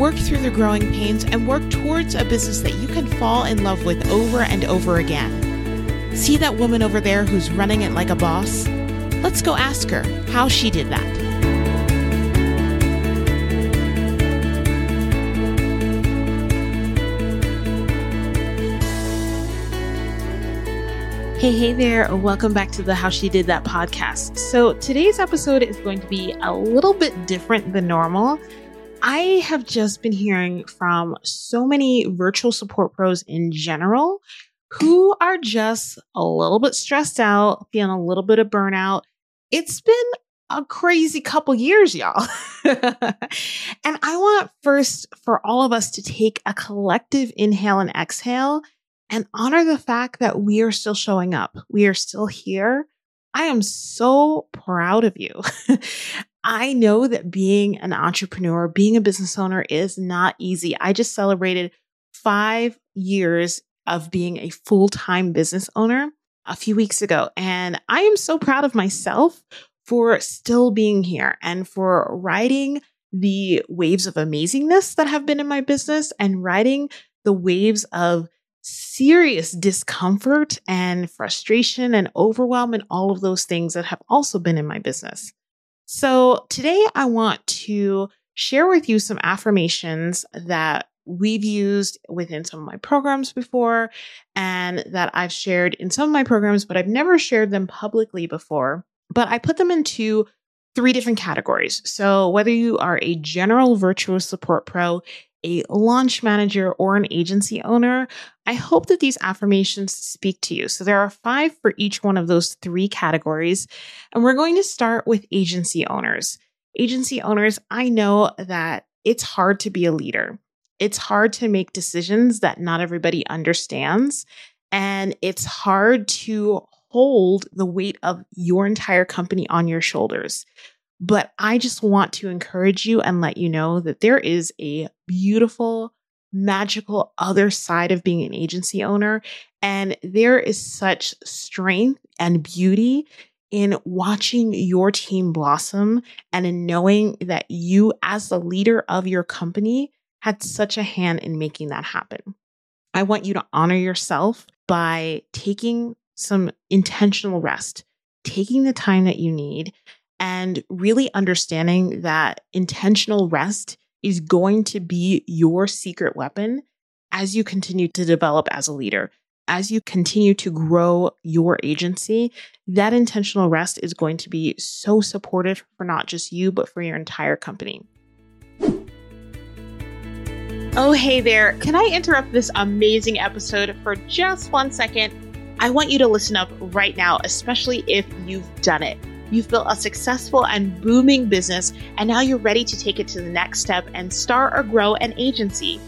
work through the growing pains, and work towards a business that you can fall in love with over and over again. See that woman over there who's running it like a boss? Let's go ask her how she did that. Hey, hey there. Welcome back to the How She Did That podcast. So, today's episode is going to be a little bit different than normal. I have just been hearing from so many virtual support pros in general who are just a little bit stressed out, feeling a little bit of burnout. It's been a crazy couple years, y'all. and I want first for all of us to take a collective inhale and exhale and honor the fact that we are still showing up. We are still here. I am so proud of you. I know that being an entrepreneur, being a business owner is not easy. I just celebrated five years of being a full time business owner a few weeks ago. And I am so proud of myself for still being here and for riding the waves of amazingness that have been in my business and riding the waves of serious discomfort and frustration and overwhelm and all of those things that have also been in my business. So today I want to share with you some affirmations that we've used within some of my programs before and that I've shared in some of my programs, but I've never shared them publicly before. But I put them into three different categories. So whether you are a general virtual support pro, a launch manager, or an agency owner, I hope that these affirmations speak to you. So there are five for each one of those three categories. And we're going to start with agency owners. Agency owners, I know that it's hard to be a leader. It's hard to make decisions that not everybody understands. And it's hard to hold the weight of your entire company on your shoulders. But I just want to encourage you and let you know that there is a beautiful, magical other side of being an agency owner. And there is such strength and beauty in watching your team blossom and in knowing that you, as the leader of your company, had such a hand in making that happen. I want you to honor yourself by taking some intentional rest, taking the time that you need, and really understanding that intentional rest is going to be your secret weapon as you continue to develop as a leader. As you continue to grow your agency, that intentional rest is going to be so supportive for not just you, but for your entire company. Oh, hey there. Can I interrupt this amazing episode for just one second? I want you to listen up right now, especially if you've done it. You've built a successful and booming business, and now you're ready to take it to the next step and start or grow an agency.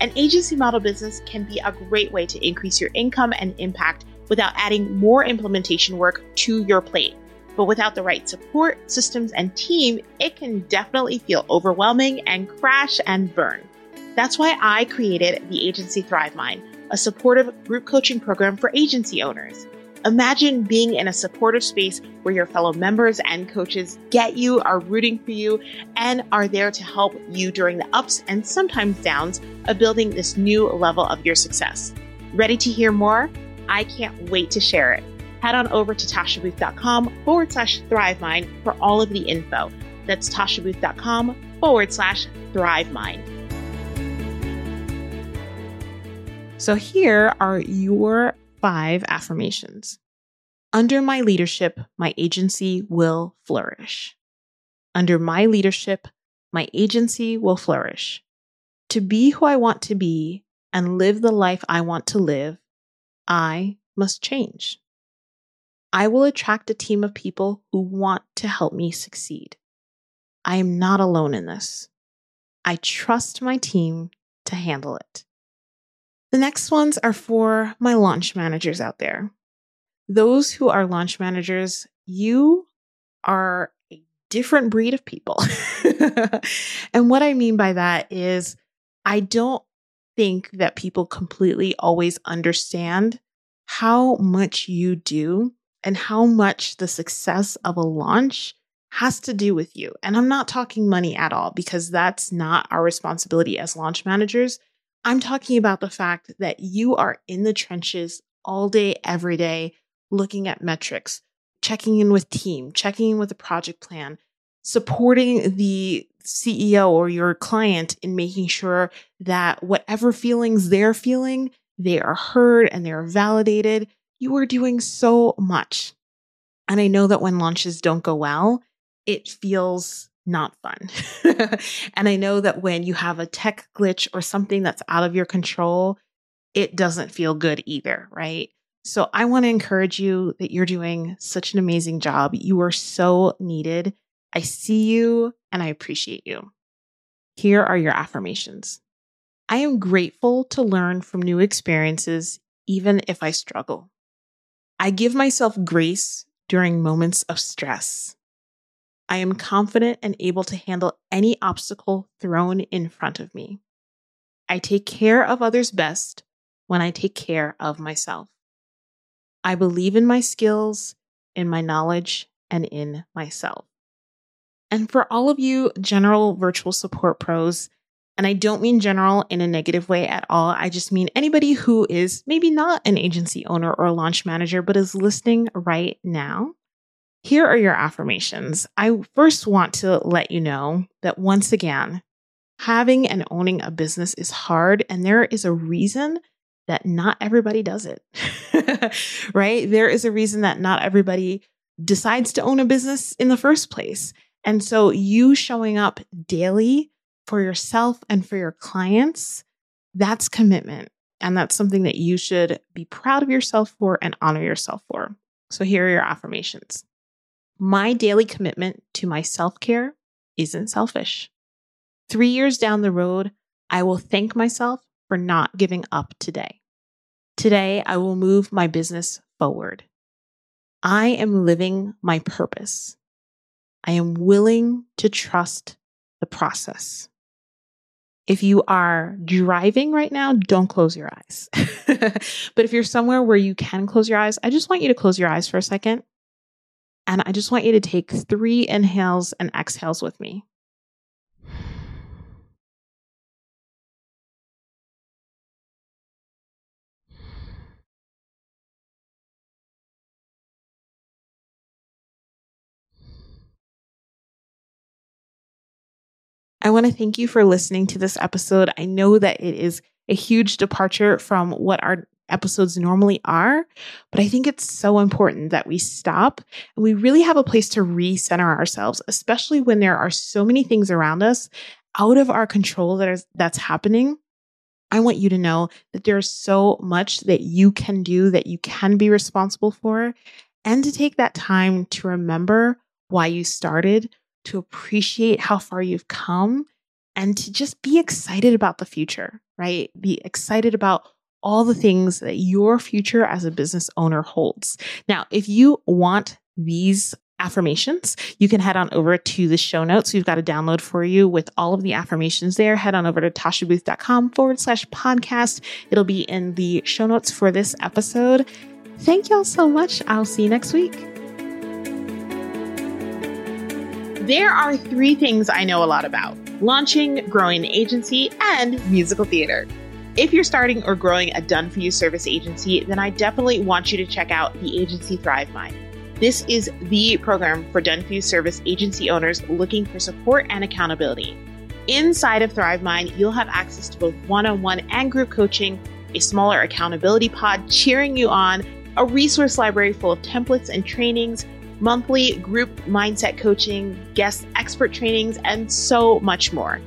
An agency model business can be a great way to increase your income and impact without adding more implementation work to your plate. But without the right support, systems, and team, it can definitely feel overwhelming and crash and burn. That's why I created the Agency Thrive Mind, a supportive group coaching program for agency owners. Imagine being in a supportive space where your fellow members and coaches get you, are rooting for you, and are there to help you during the ups and sometimes downs of building this new level of your success. Ready to hear more? I can't wait to share it. Head on over to tashabooth.com forward slash thrive mind for all of the info. That's tashabooth.com forward slash thrive mind. So here are your five affirmations. Under my leadership, my agency will flourish. Under my leadership, my agency will flourish. To be who I want to be and live the life I want to live, I must change. I will attract a team of people who want to help me succeed. I am not alone in this. I trust my team to handle it. The next ones are for my launch managers out there. Those who are launch managers, you are a different breed of people. and what I mean by that is, I don't think that people completely always understand how much you do and how much the success of a launch has to do with you. And I'm not talking money at all because that's not our responsibility as launch managers. I'm talking about the fact that you are in the trenches all day, every day, looking at metrics, checking in with team, checking in with the project plan, supporting the CEO or your client in making sure that whatever feelings they're feeling, they are heard and they're validated. You are doing so much. And I know that when launches don't go well, it feels not fun. and I know that when you have a tech glitch or something that's out of your control, it doesn't feel good either, right? So I want to encourage you that you're doing such an amazing job. You are so needed. I see you and I appreciate you. Here are your affirmations. I am grateful to learn from new experiences, even if I struggle. I give myself grace during moments of stress. I am confident and able to handle any obstacle thrown in front of me. I take care of others best when I take care of myself. I believe in my skills, in my knowledge, and in myself. And for all of you general virtual support pros, and I don't mean general in a negative way at all. I just mean anybody who is maybe not an agency owner or a launch manager, but is listening right now. Here are your affirmations. I first want to let you know that once again, having and owning a business is hard, and there is a reason that not everybody does it, right? There is a reason that not everybody decides to own a business in the first place. And so, you showing up daily for yourself and for your clients, that's commitment. And that's something that you should be proud of yourself for and honor yourself for. So, here are your affirmations. My daily commitment to my self care isn't selfish. Three years down the road, I will thank myself for not giving up today. Today, I will move my business forward. I am living my purpose. I am willing to trust the process. If you are driving right now, don't close your eyes. but if you're somewhere where you can close your eyes, I just want you to close your eyes for a second and I just want you to take three inhales and exhales with me. I want to thank you for listening to this episode. I know that it is a huge departure from what our episodes normally are. But I think it's so important that we stop and we really have a place to recenter ourselves, especially when there are so many things around us out of our control that is that's happening. I want you to know that there's so much that you can do that you can be responsible for and to take that time to remember why you started, to appreciate how far you've come and to just be excited about the future, right? Be excited about all the things that your future as a business owner holds. Now, if you want these affirmations, you can head on over to the show notes. We've got a download for you with all of the affirmations there. Head on over to tashabooth.com forward slash podcast. It'll be in the show notes for this episode. Thank y'all so much. I'll see you next week. There are three things I know a lot about launching, growing an agency, and musical theater. If you're starting or growing a done for you service agency, then I definitely want you to check out the agency ThriveMind. This is the program for done for you service agency owners looking for support and accountability. Inside of Thrive ThriveMind, you'll have access to both one on one and group coaching, a smaller accountability pod cheering you on, a resource library full of templates and trainings, monthly group mindset coaching, guest expert trainings, and so much more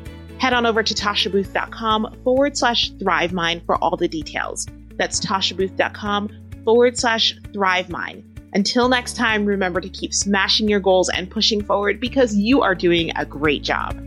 head on over to tashabooth.com forward slash thrivemind for all the details. That's tashabooth.com forward slash thrivemind. Until next time, remember to keep smashing your goals and pushing forward because you are doing a great job.